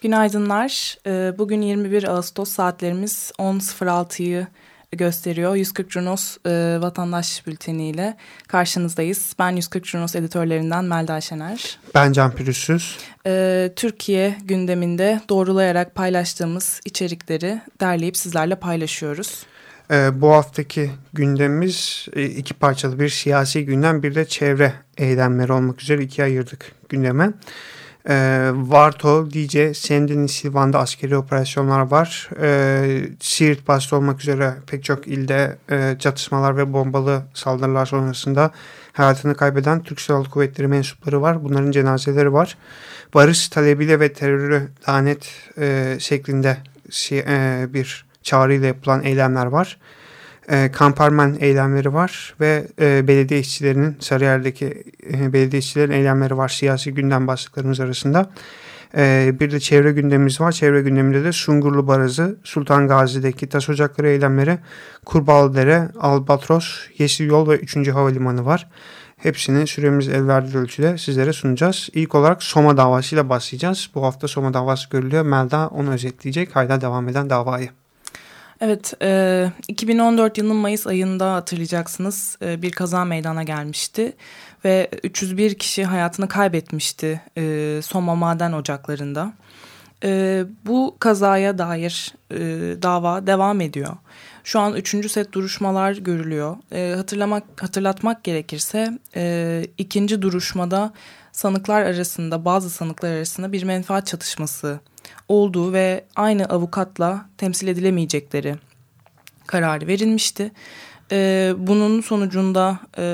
Günaydınlar. Ee, Bugün 21 Ağustos saatlerimiz 10.06'yı gösteriyor. 140 Curnos e, Vatandaş Bülteni ile karşınızdayız. Ben 140 Curnos editörlerinden Melda Şener. Ben Can Pürüzsüz. Ee, Türkiye gündeminde doğrulayarak paylaştığımız içerikleri derleyip sizlerle paylaşıyoruz. Ee, bu haftaki gündemimiz e, iki parçalı bir siyasi gündem bir de çevre eylemleri olmak üzere ikiye ayırdık gündeme. Ee, Varto, Lice, Sendin, Silvan'da askeri operasyonlar var. Ee, Siirt başta olmak üzere pek çok ilde e, çatışmalar ve bombalı saldırılar sonrasında hayatını kaybeden Türk Silahlı Kuvvetleri mensupları var. Bunların cenazeleri var. Barış talebiyle ve terörü lanet e, şeklinde e, bir çağrıyla yapılan eylemler var. E, Kamparmen eylemleri var ve e, belediye işçilerinin Sarıyer'deki e, belediye işçilerin eylemleri var siyasi gündem başlıklarımız arasında. E, bir de çevre gündemimiz var. Çevre gündeminde de Sungurlu Barajı, Sultan Gazi'deki taş ocakları eylemleri, Kurbağalıdere, Albatros, Yeşil Yol ve 3. Havalimanı var. Hepsini süremiz el verdiği ölçüde sizlere sunacağız. İlk olarak Soma davasıyla başlayacağız. Bu hafta Soma davası görülüyor. Melda onu özetleyecek. Hayda devam eden davayı. Evet, e, 2014 yılının Mayıs ayında hatırlayacaksınız e, bir kaza meydana gelmişti ve 301 kişi hayatını kaybetmişti e, Soma maden ocaklarında. E, bu kazaya dair e, dava devam ediyor. Şu an üçüncü set duruşmalar görülüyor. E, hatırlamak hatırlatmak gerekirse e, ikinci duruşmada sanıklar arasında bazı sanıklar arasında bir menfaat çatışması olduğu ve aynı avukatla temsil edilemeyecekleri kararı verilmişti. Ee, bunun sonucunda e,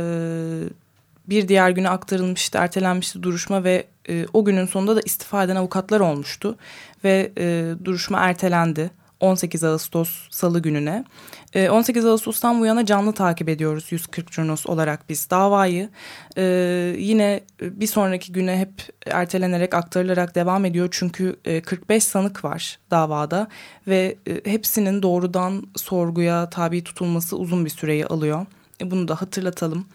bir diğer güne aktarılmıştı, ertelenmişti duruşma ve e, o günün sonunda da istifa eden avukatlar olmuştu ve e, duruşma ertelendi. 18 Ağustos Salı gününe. 18 Ağustos'tan bu yana canlı takip ediyoruz 140 Curnos olarak biz davayı. Yine bir sonraki güne hep ertelenerek aktarılarak devam ediyor. Çünkü 45 sanık var davada ve hepsinin doğrudan sorguya tabi tutulması uzun bir süreyi alıyor. Bunu da hatırlatalım.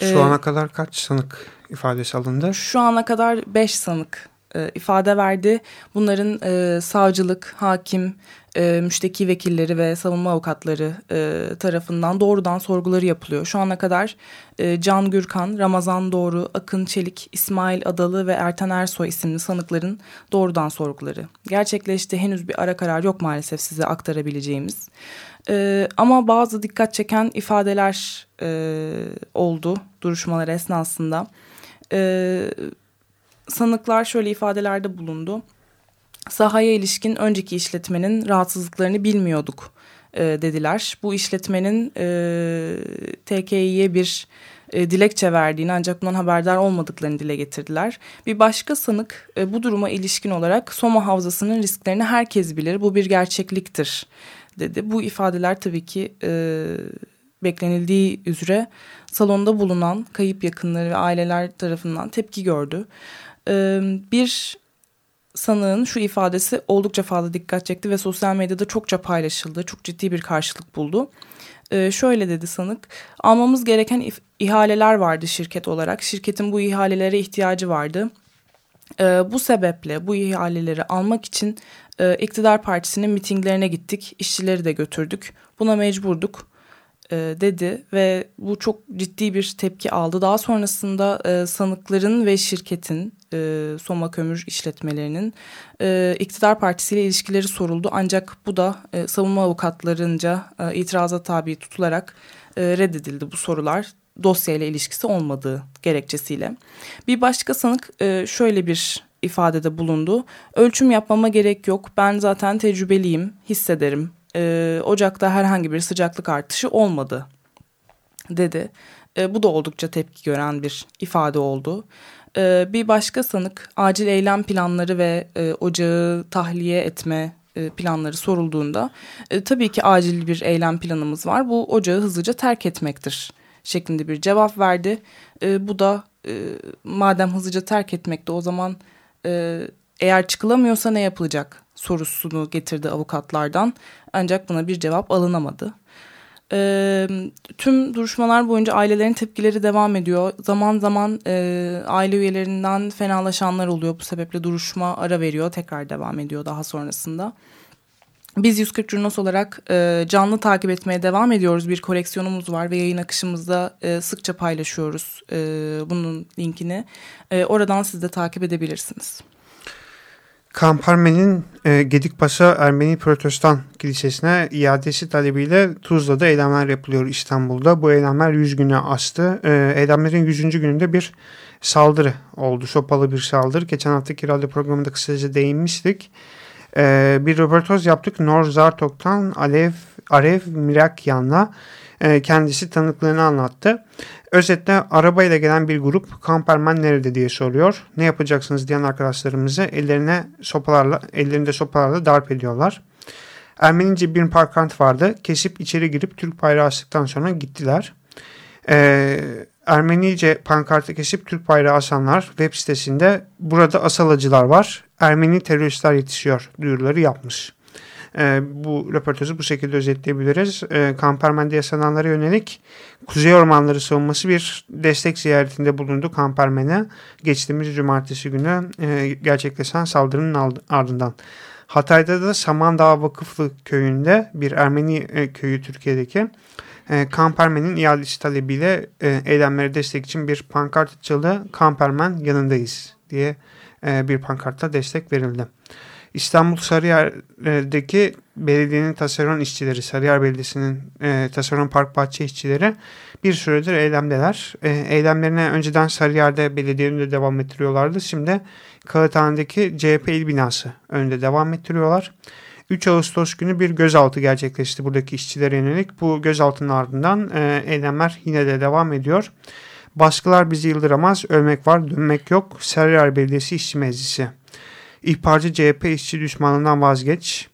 Şu ana kadar kaç sanık ifadesi alındı? Şu ana kadar 5 sanık ifade verdi. Bunların savcılık, hakim, e, müşteki vekilleri ve savunma avukatları e, tarafından doğrudan sorguları yapılıyor. Şu ana kadar e, Can Gürkan, Ramazan Doğru, Akın Çelik, İsmail Adalı ve Erten Ersoy isimli sanıkların doğrudan sorguları gerçekleşti. Henüz bir ara karar yok maalesef size aktarabileceğimiz. E, ama bazı dikkat çeken ifadeler e, oldu duruşmalar esnasında. E, sanıklar şöyle ifadelerde bulundu sahaya ilişkin önceki işletmenin rahatsızlıklarını bilmiyorduk e, dediler. Bu işletmenin e, TKİ'ye bir e, dilekçe verdiğini ancak bundan haberdar olmadıklarını dile getirdiler. Bir başka sanık e, bu duruma ilişkin olarak Soma Havzası'nın risklerini herkes bilir bu bir gerçekliktir dedi. Bu ifadeler tabii ki e, beklenildiği üzere salonda bulunan kayıp yakınları ve aileler tarafından tepki gördü. E, bir sanığın şu ifadesi oldukça fazla dikkat çekti ve sosyal medyada çokça paylaşıldı. Çok ciddi bir karşılık buldu. Ee, şöyle dedi sanık, almamız gereken ihaleler vardı şirket olarak. Şirketin bu ihalelere ihtiyacı vardı. Ee, bu sebeple bu ihaleleri almak için e, iktidar partisinin mitinglerine gittik. işçileri de götürdük. Buna mecburduk e, dedi ve bu çok ciddi bir tepki aldı. Daha sonrasında e, sanıkların ve şirketin e, Soma Kömür işletmelerinin e, iktidar partisiyle ilişkileri soruldu. Ancak bu da e, savunma avukatlarınca e, itiraza tabi tutularak e, reddedildi bu sorular. dosyayla ilişkisi olmadığı gerekçesiyle. Bir başka sanık e, şöyle bir ifadede bulundu. Ölçüm yapmama gerek yok. Ben zaten tecrübeliyim, hissederim. E, ocakta herhangi bir sıcaklık artışı olmadı dedi. E, bu da oldukça tepki gören bir ifade oldu. E, bir başka sanık acil eylem planları ve e, ocağı tahliye etme e, planları sorulduğunda e, tabii ki acil bir eylem planımız var. Bu ocağı hızlıca terk etmektir şeklinde bir cevap verdi. E, bu da e, madem hızlıca terk etmekte o zaman e, eğer çıkılamıyorsa ne yapılacak sorusunu getirdi avukatlardan. Ancak buna bir cevap alınamadı. E, tüm duruşmalar boyunca ailelerin tepkileri devam ediyor. Zaman zaman e, aile üyelerinden fenalaşanlar oluyor. Bu sebeple duruşma ara veriyor. Tekrar devam ediyor daha sonrasında. Biz 140 Curnos olarak e, canlı takip etmeye devam ediyoruz. Bir koleksiyonumuz var ve yayın akışımızda e, sıkça paylaşıyoruz e, bunun linkini. E, oradan siz de takip edebilirsiniz. Kamparmen'in e, Gedikpaşa Ermeni Protestan Kilisesi'ne iadesi talebiyle Tuzla'da eylemler yapılıyor İstanbul'da. Bu eylemler 100 güne astı. E, eylemlerin 100. gününde bir saldırı oldu. Sopalı bir saldırı. Geçen haftaki radyo programında kısaca değinmiştik. E, bir röportaj yaptık. Nor Zartok'tan Alev, Arev Mirakyan'la e, kendisi tanıklığını anlattı. Özetle arabayla gelen bir grup kamperman nerede diye soruyor. Ne yapacaksınız diyen arkadaşlarımızı ellerine sopalarla, ellerinde sopalarla darp ediyorlar. Ermenice bir parkant vardı. Kesip içeri girip Türk bayrağı astıktan sonra gittiler. Ee, Ermenice pankartı kesip Türk bayrağı asanlar web sitesinde burada asalacılar var. Ermeni teröristler yetişiyor duyuruları yapmış. E, bu röportajı bu şekilde özetleyebiliriz. E, Kampermen'de yaşananlara yönelik Kuzey Ormanları savunması bir destek ziyaretinde bulundu Kampermen'e geçtiğimiz cumartesi günü e, gerçekleşen saldırının ardından. Hatay'da da Samandağ Vakıflı köyünde bir Ermeni e, köyü Türkiye'deki e, Kampermen'in iadesi talebiyle e, eylemlere destek için bir pankart açıldı. Kampermen yanındayız diye e, bir pankartta destek verildi. İstanbul Sarıyer'deki belediyenin tasarruf işçileri, Sarıyer Belediyesi'nin e, tasarruf park bahçe işçileri bir süredir eylemdeler. E, eylemlerine önceden Sarıyer'de belediyenin de devam ettiriyorlardı. Şimdi Kağıthane'deki CHP il binası önünde devam ettiriyorlar. 3 Ağustos günü bir gözaltı gerçekleşti buradaki işçilere yönelik. Bu gözaltının ardından e, eylemler yine de devam ediyor. Baskılar bizi yıldıramaz, ölmek var, dönmek yok. Sarıyer Belediyesi İşçi Meclisi İhbarcı CHP işçi düşmanından vazgeç.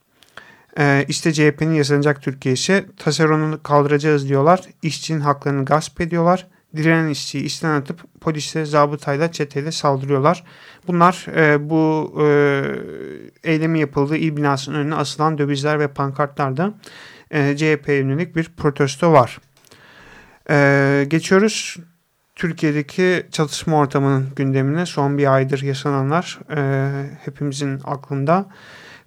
Ee, işte CHP'nin yaşanacak Türkiye'si. Tasarrunu kaldıracağız diyorlar. İşçinin haklarını gasp ediyorlar. Direnen işçiyi işten atıp polise, zabıtayla, çeteyle saldırıyorlar. Bunlar e, bu e, eylemi yapıldığı il binasının önüne asılan dövizler ve pankartlarda e, CHP'ye yönelik bir protesto var. E, geçiyoruz Türkiye'deki çatışma ortamının gündemine son bir aydır yaşananlar e, hepimizin aklında.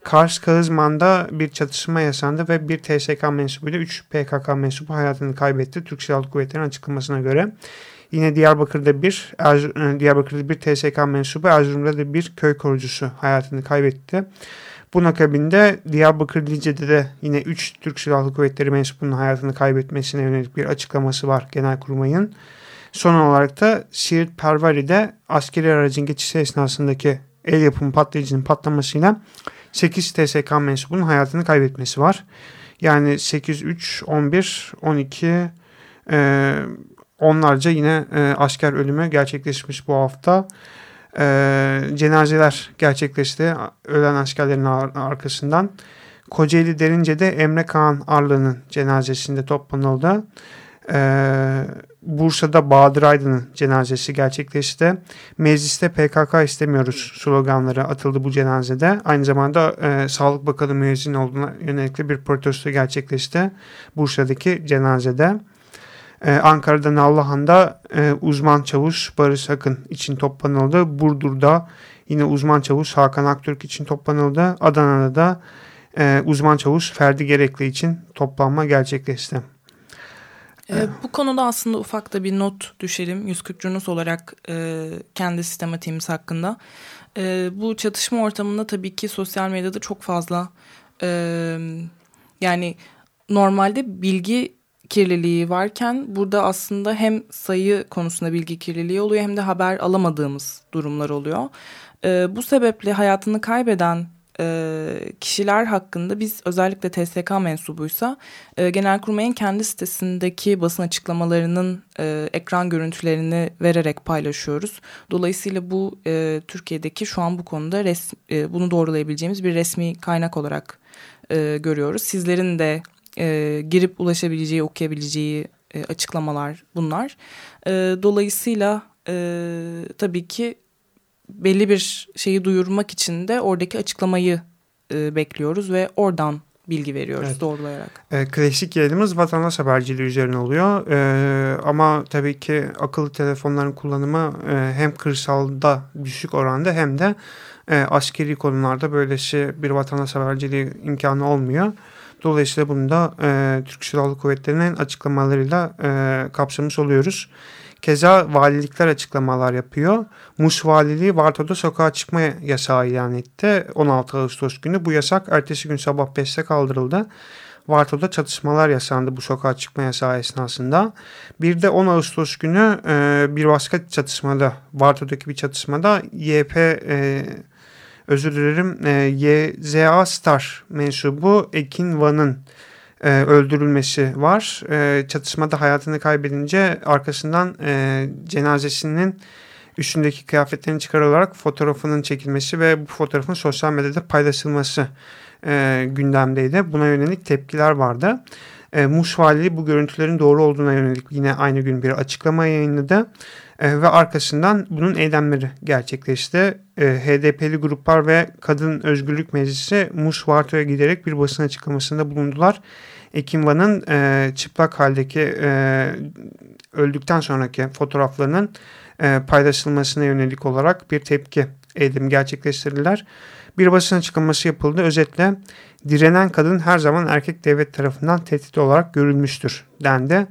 Kars Kağızman'da bir çatışma yaşandı ve bir TSK mensubuyla 3 PKK mensubu hayatını kaybetti. Türk Silahlı Kuvvetleri'nin açıklamasına göre. Yine Diyarbakır'da bir e, Diyarbakır'da bir TSK mensubu, Erzurum'da da bir köy korucusu hayatını kaybetti. Bunun akabinde Diyarbakır Lice'de de yine 3 Türk Silahlı Kuvvetleri mensubunun hayatını kaybetmesine yönelik bir açıklaması var Genelkurmay'ın. Son olarak da Siirt Pervari'de askeri aracın geçişi esnasındaki el yapımı patlayıcının patlamasıyla 8 TSK mensubunun hayatını kaybetmesi var. Yani 8, 3, 11, 12 e, onlarca yine e, asker ölümü gerçekleşmiş bu hafta. E, cenazeler gerçekleşti ölen askerlerin arkasından. Kocaeli Derince'de Emre Kaan Arlı'nın cenazesinde toplanıldı. Eee Bursa'da Bahadır Aydın'ın cenazesi gerçekleşti. Mecliste PKK istemiyoruz sloganları atıldı bu cenazede. Aynı zamanda e, Sağlık Bakanı müezzin olduğuna yönelik bir protesto gerçekleşti Bursa'daki cenazede. Ee, Ankara'da Nallıhan'da e, uzman çavuş Barış Akın için toplanıldı. Burdur'da yine uzman çavuş Hakan Aktürk için toplanıldı. Adana'da da e, uzman çavuş Ferdi Gerekli için toplanma gerçekleşti. E, bu konuda aslında ufak da bir not düşelim 140 Cunus olarak e, kendi sistematiğimiz hakkında. E, bu çatışma ortamında tabii ki sosyal medyada çok fazla e, yani normalde bilgi kirliliği varken burada aslında hem sayı konusunda bilgi kirliliği oluyor hem de haber alamadığımız durumlar oluyor. E, bu sebeple hayatını kaybeden e, kişiler hakkında biz özellikle TSK mensubuysa e, Genelkurmay'ın kendi sitesindeki basın açıklamalarının e, ekran görüntülerini vererek paylaşıyoruz. Dolayısıyla bu e, Türkiye'deki şu an bu konuda res, e, bunu doğrulayabileceğimiz bir resmi kaynak olarak e, görüyoruz. Sizlerin de e, girip ulaşabileceği, okuyabileceği e, açıklamalar bunlar. E, dolayısıyla e, tabii ki belli bir şeyi duyurmak için de oradaki açıklamayı e, bekliyoruz ve oradan bilgi veriyoruz evet. doğrulayarak. E, klasik yayınımız vatandaş haberciliği üzerine oluyor. E, ama tabii ki akıllı telefonların kullanımı e, hem kırsalda düşük oranda hem de e, askeri konularda böylesi bir vatandaş haberciliği imkanı olmuyor. Dolayısıyla bunu da e, Türk Silahlı Kuvvetleri'nin açıklamalarıyla e, kapsamış oluyoruz. Keza valilikler açıklamalar yapıyor. Muş Valiliği Varto'da sokağa çıkma yasağı ilan etti 16 Ağustos günü. Bu yasak ertesi gün sabah 5'te kaldırıldı. Varto'da çatışmalar yaşandı bu sokağa çıkma yasağı esnasında. Bir de 10 Ağustos günü e, bir başka çatışmada, Varto'daki bir çatışmada YP e, özür dilerim e, YZA Star mensubu Ekin Van'ın e, öldürülmesi var. E, çatışmada hayatını kaybedince arkasından e, cenazesinin üstündeki kıyafetlerini çıkarılarak fotoğrafının çekilmesi ve bu fotoğrafın sosyal medyada paylaşılması e, gündemdeydi. Buna yönelik tepkiler vardı. E, Muş Valiliği bu görüntülerin doğru olduğuna yönelik yine aynı gün bir açıklama yayınladı. E, ve arkasından bunun eylemleri gerçekleşti. E, HDP'li gruplar ve Kadın Özgürlük Meclisi Muş Varto'ya giderek bir basın açıklamasında bulundular. Ekim Van'ın e, çıplak haldeki e, öldükten sonraki fotoğraflarının e, paylaşılmasına yönelik olarak bir tepki eylemi gerçekleştirdiler. Bir basın açıklaması yapıldı. Özetle direnen kadın her zaman erkek devlet tarafından tehdit olarak görülmüştür dendi.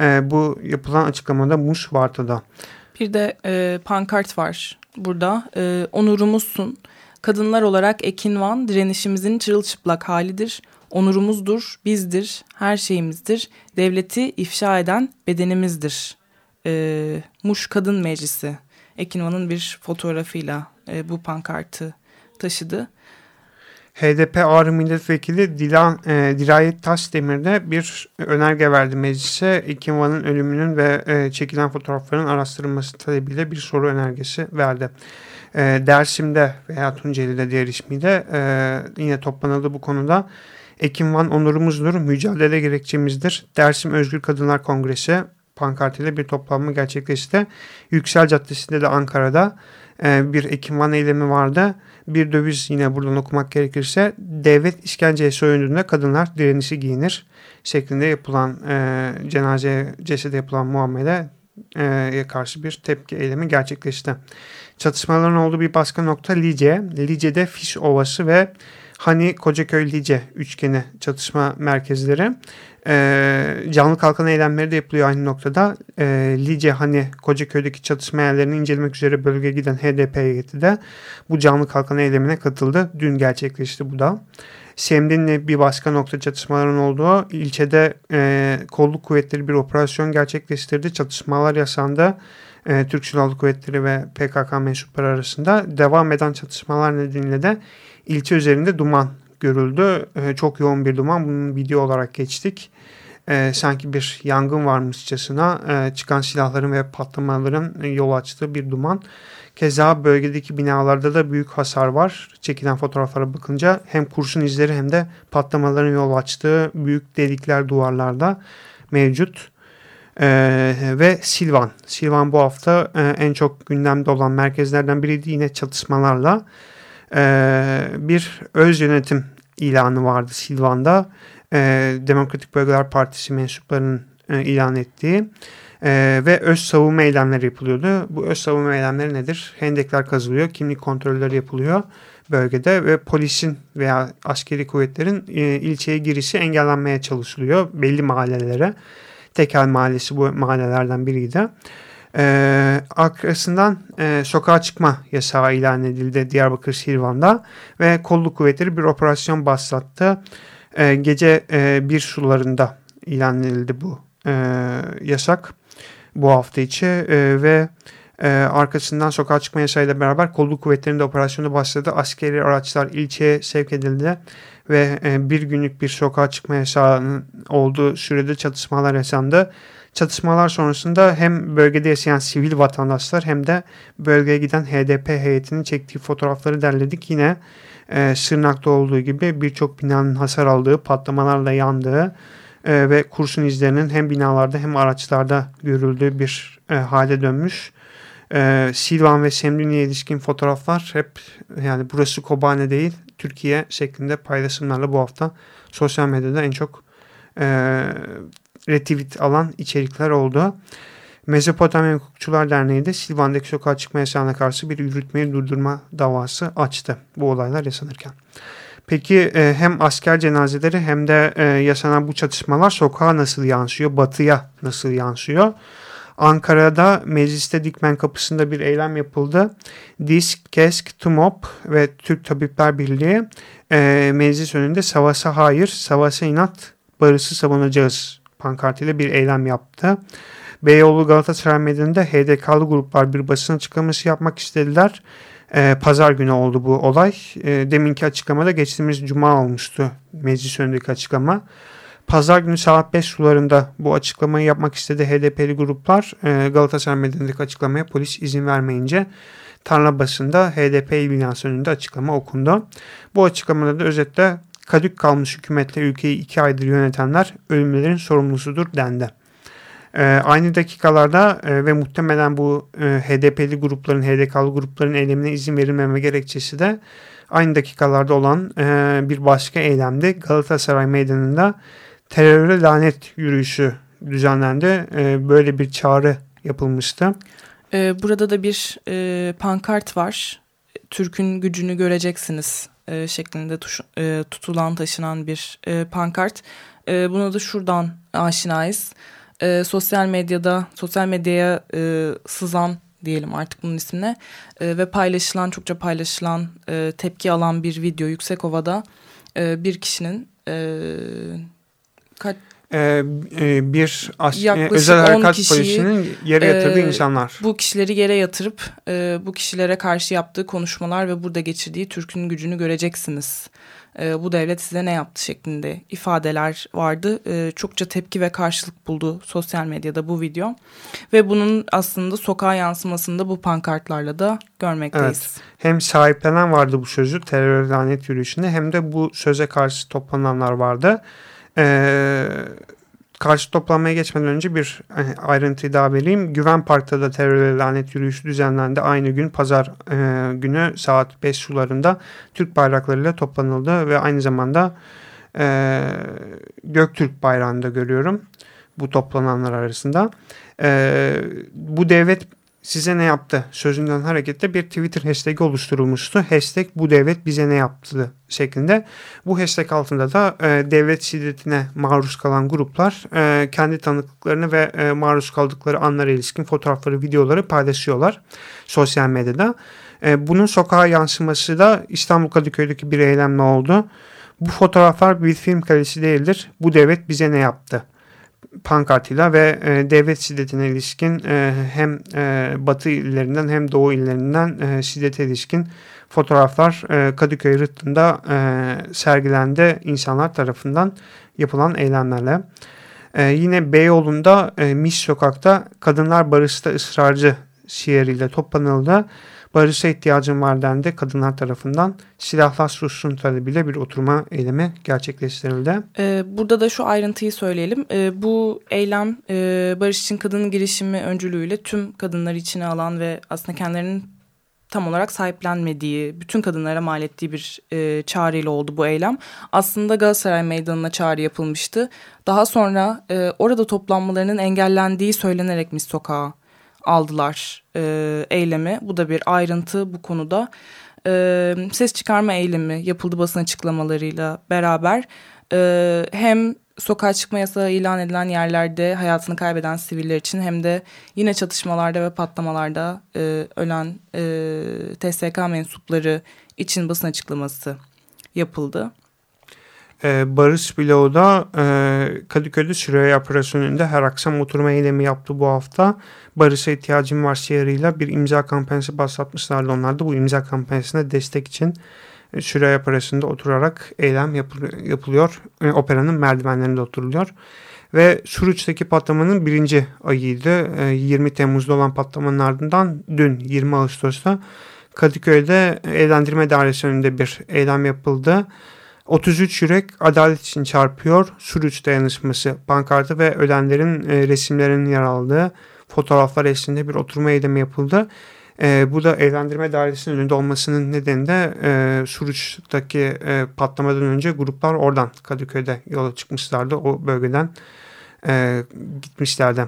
E, bu yapılan açıklamada Muş Varta'da. Bir de e, pankart var burada. E, onurumuzsun. Kadınlar olarak Ekin Van direnişimizin çırılçıplak halidir onurumuzdur, bizdir, her şeyimizdir, devleti ifşa eden bedenimizdir. E, Muş Kadın Meclisi, Ekinvan'ın bir fotoğrafıyla e, bu pankartı taşıdı. HDP Ağrı Milletvekili Dilan, e, Dirayet Taşdemir de bir önerge verdi meclise. Ekinvan'ın ölümünün ve e, çekilen fotoğrafların araştırılması talebiyle bir soru önergesi verdi. E, Dersim'de veya Tunceli'de diğer ismiyle e, yine toplanıldı bu konuda. Ekim Van onurumuzdur, mücadele gerekçemizdir. Dersim Özgür Kadınlar Kongresi pankartıyla bir toplanma gerçekleşti. Yüksel Caddesi'nde de Ankara'da e, bir Ekim Van eylemi vardı. Bir döviz yine buradan okumak gerekirse devlet işkenceye soyunduğunda kadınlar direnişi giyinir şeklinde yapılan e, cenaze cesede yapılan muamele e, karşı bir tepki eylemi gerçekleşti. Çatışmaların olduğu bir başka nokta Lice. Lice'de Fiş Ovası ve Hani Kocaköy Lice üçgeni çatışma merkezleri. E, canlı kalkan eylemleri de yapılıyor aynı noktada. E, Lice hani Kocaköy'deki çatışma yerlerini incelemek üzere bölgeye giden HDP heyeti de bu canlı kalkan eylemine katıldı. Dün gerçekleşti bu da. Semdin'le bir başka nokta çatışmaların olduğu ilçede e, kolluk kuvvetleri bir operasyon gerçekleştirdi. Çatışmalar yaşandı. E, Türk Silahlı Kuvvetleri ve PKK mensupları arasında devam eden çatışmalar nedeniyle de ilçe üzerinde duman görüldü. E, çok yoğun bir duman. Bunun video olarak geçtik. E, sanki bir yangın varmışçasına e, çıkan silahların ve patlamaların yol açtığı bir duman. Keza bölgedeki binalarda da büyük hasar var. Çekilen fotoğraflara bakınca hem kurşun izleri hem de patlamaların yol açtığı büyük delikler duvarlarda mevcut. Ee, ve Silvan. Silvan bu hafta e, en çok gündemde olan merkezlerden biriydi. Yine çatışmalarla e, bir öz yönetim ilanı vardı Silvan'da. E, Demokratik Bölgeler Partisi mensuplarının e, ilan ettiği e, ve öz savunma eylemleri yapılıyordu. Bu öz savunma eylemleri nedir? Hendekler kazılıyor, kimlik kontrolleri yapılıyor bölgede ve polisin veya askeri kuvvetlerin e, ilçeye girişi engellenmeye çalışılıyor belli mahallelere. Tekel Mahallesi bu mahallelerden biriydi. Ee, arkasından e, sokağa çıkma yasağı ilan edildi Diyarbakır Silvan'da ve kolluk kuvvetleri bir operasyon başlattı. Ee, gece e, bir sularında ilan edildi bu e, yasak bu hafta içi e, ve e, arkasından sokağa çıkma yasayla beraber kolluk kuvvetlerinde operasyonu başladı. Askeri araçlar ilçeye sevk edildi ve e, bir günlük bir sokağa çıkma yasağının olduğu sürede çatışmalar yaşandı. Çatışmalar sonrasında hem bölgede yaşayan sivil vatandaşlar hem de bölgeye giden HDP heyetinin çektiği fotoğrafları derledik. Yine e, Sırnak'ta olduğu gibi birçok binanın hasar aldığı, patlamalarla yandığı e, ve kurşun izlerinin hem binalarda hem araçlarda görüldüğü bir e, hale dönmüş. E, Silvan ve Semdün'e ilişkin fotoğraflar hep yani burası Kobane değil Türkiye şeklinde paylaşımlarla bu hafta sosyal medyada en çok e, retweet alan içerikler oldu. Mezopotamya Hukukçular Derneği de Silvan'daki sokağa çıkma yasağına karşı bir yürütmeyi durdurma davası açtı bu olaylar yaşanırken. Peki e, hem asker cenazeleri hem de e, yaşanan bu çatışmalar sokağa nasıl yansıyor, batıya nasıl yansıyor? Ankara'da mecliste Dikmen kapısında bir eylem yapıldı. Disk, Kesk, TUMOP ve Türk Tabipler Birliği e, meclis önünde Savas'a hayır, Savas'a inat, barışı savunacağız pankartıyla bir eylem yaptı. Beyoğlu Galatasaray Meydanı'nda HDK'lı gruplar bir basın açıklaması yapmak istediler. E, Pazar günü oldu bu olay. E, deminki açıklamada geçtiğimiz cuma olmuştu meclis önündeki açıklama. Pazar günü saat 5 sularında bu açıklamayı yapmak istedi HDP'li gruplar. E, Galatasaray Meydanı'ndaki açıklamaya polis izin vermeyince tarla basında HDP binası önünde açıklama okundu. Bu açıklamada da özetle kadük kalmış hükümetle ülkeyi iki aydır yönetenler ölümlerin sorumlusudur dendi. E, aynı dakikalarda e, ve muhtemelen bu e, HDP'li grupların, HDK'lı grupların eylemine izin verilmeme gerekçesi de aynı dakikalarda olan e, bir başka eylemde Galatasaray Meydanı'nda teröre lanet yürüyüşü düzenlendi. Böyle bir çağrı yapılmıştı. Burada da bir pankart var. Türk'ün gücünü göreceksiniz e, şeklinde tuş, e, tutulan taşınan bir e, pankart. E, buna da şuradan aşinayız. E, sosyal medyada, sosyal medyaya e, sızan diyelim artık bunun ismine e, ve paylaşılan, çokça paylaşılan, e, tepki alan bir video Yüksekova'da e, bir kişinin e, kaç ee, e, bir as e, özel harekat kişiyi, polisinin yere yatırdığı e, insanlar. Bu kişileri yere yatırıp e, bu kişilere karşı yaptığı konuşmalar ve burada geçirdiği Türk'ün gücünü göreceksiniz. E, bu devlet size ne yaptı şeklinde ifadeler vardı. E, çokça tepki ve karşılık buldu sosyal medyada bu video. Ve bunun aslında sokağa yansımasını bu pankartlarla da görmekteyiz. Evet. Hem sahiplenen vardı bu sözü terör lanet yürüyüşünde hem de bu söze karşı toplananlar vardı. Ee, karşı toplanmaya geçmeden önce bir hani, ayrıntıyı daha vereyim. Güven Park'ta da terör lanet yürüyüşü düzenlendi. Aynı gün pazar e, günü saat 5 sularında Türk bayraklarıyla toplanıldı ve aynı zamanda e, Göktürk bayrağını da görüyorum bu toplananlar arasında. E, bu devlet size ne yaptı sözünden hareketle bir Twitter hashtag oluşturulmuştu. Hashtag bu devlet bize ne yaptı şeklinde. Bu hashtag altında da e, devlet şiddetine maruz kalan gruplar e, kendi tanıklıklarını ve e, maruz kaldıkları anlara ilişkin fotoğrafları, videoları paylaşıyorlar sosyal medyada. E, bunun sokağa yansıması da İstanbul Kadıköy'deki bir eylemle oldu. Bu fotoğraflar bir film kalesi değildir. Bu devlet bize ne yaptı? Pankartıyla ve e, devlet şiddetine ilişkin e, hem e, batı illerinden hem doğu illerinden e, şiddete ilişkin fotoğraflar e, Kadıköy Rıttı'nda e, sergilendi insanlar tarafından yapılan eylemlerle. E, yine Beyoğlu'nda e, Mis Sokak'ta Kadınlar Barış'ta ısrarcı şiiriyle toplanıldı. Barışa ihtiyacım var dendi kadınlar tarafından. Silahlar sussun talebiyle bir oturma eylemi gerçekleştirildi. Ee, burada da şu ayrıntıyı söyleyelim. Ee, bu eylem e, Barış için Kadın girişimi öncülüğüyle tüm kadınları içine alan ve aslında kendilerinin tam olarak sahiplenmediği, bütün kadınlara mal ettiği bir e, çağrıyla oldu bu eylem. Aslında Galatasaray Meydanı'na çağrı yapılmıştı. Daha sonra e, orada toplanmalarının engellendiği söylenerek mis sokağa aldılar e, eylemi. Bu da bir ayrıntı bu konuda. E, ses çıkarma eylemi yapıldı basın açıklamalarıyla beraber. E, hem sokağa çıkma yasağı ilan edilen yerlerde hayatını kaybeden siviller için hem de yine çatışmalarda ve patlamalarda e, ölen e, TSK mensupları için basın açıklaması yapıldı. E, Barış Bloğu da e, Kadıköy'de Süreyya operasyonunda her akşam oturma eylemi yaptı bu hafta. Barış'a ihtiyacım var şiarıyla bir imza kampanyası başlatmışlardı onlar da. Bu imza kampanyasına destek için e, Süreyya operasyonunda oturarak eylem yapılıyor. E, operanın merdivenlerinde oturuluyor. Ve Suruç'taki patlamanın birinci ayıydı. 20 e, Temmuz'da olan patlamanın ardından dün 20 Ağustos'ta Kadıköy'de eğlendirme dairesi önünde bir eylem yapıldı. 33 yürek adalet için çarpıyor. Suruç dayanışması pankartı ve ölenlerin e, resimlerinin yer aldığı fotoğraflar eşliğinde bir oturma eylemi yapıldı. E, bu da eğlendirme dairesinin önünde olmasının nedeni de e, Suruç'taki e, patlamadan önce gruplar oradan Kadıköy'de yola çıkmışlardı o bölgeden e, gitmişlerdi.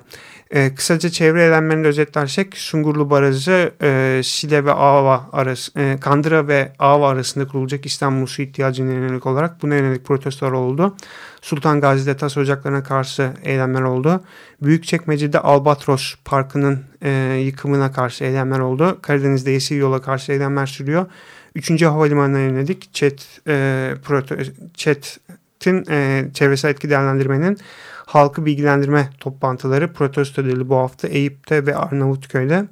E, kısaca çevre eylemlerini özetlersek Sungurlu Barajı e, Şile ve Ava arası, e, Kandıra ve Ava arasında kurulacak İstanbul su ihtiyacına yönelik olarak buna yönelik protestolar oldu. Sultan Gazi'de tas ocaklarına karşı eylemler oldu. Büyükçekmece'de Albatros Parkı'nın e, yıkımına karşı eylemler oldu. Karadeniz'de Yeşil Yol'a karşı eylemler sürüyor. Üçüncü havalimanına yönelik ÇED, e, ÇED'in e, çevresel etki değerlendirmenin halkı bilgilendirme toplantıları protesto edildi bu hafta Eyüp'te ve Arnavutköy'de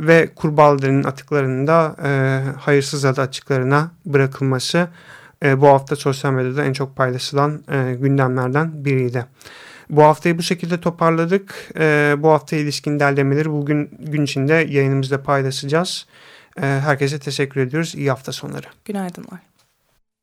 ve Kurbağalıların atıklarının da e, hayırsız adı açıklarına bırakılması e, bu hafta sosyal medyada en çok paylaşılan e, gündemlerden biriydi. Bu haftayı bu şekilde toparladık. E, bu hafta ilişkin derlemeleri bugün gün içinde yayınımızda paylaşacağız. E, herkese teşekkür ediyoruz. İyi hafta sonları. Günaydınlar.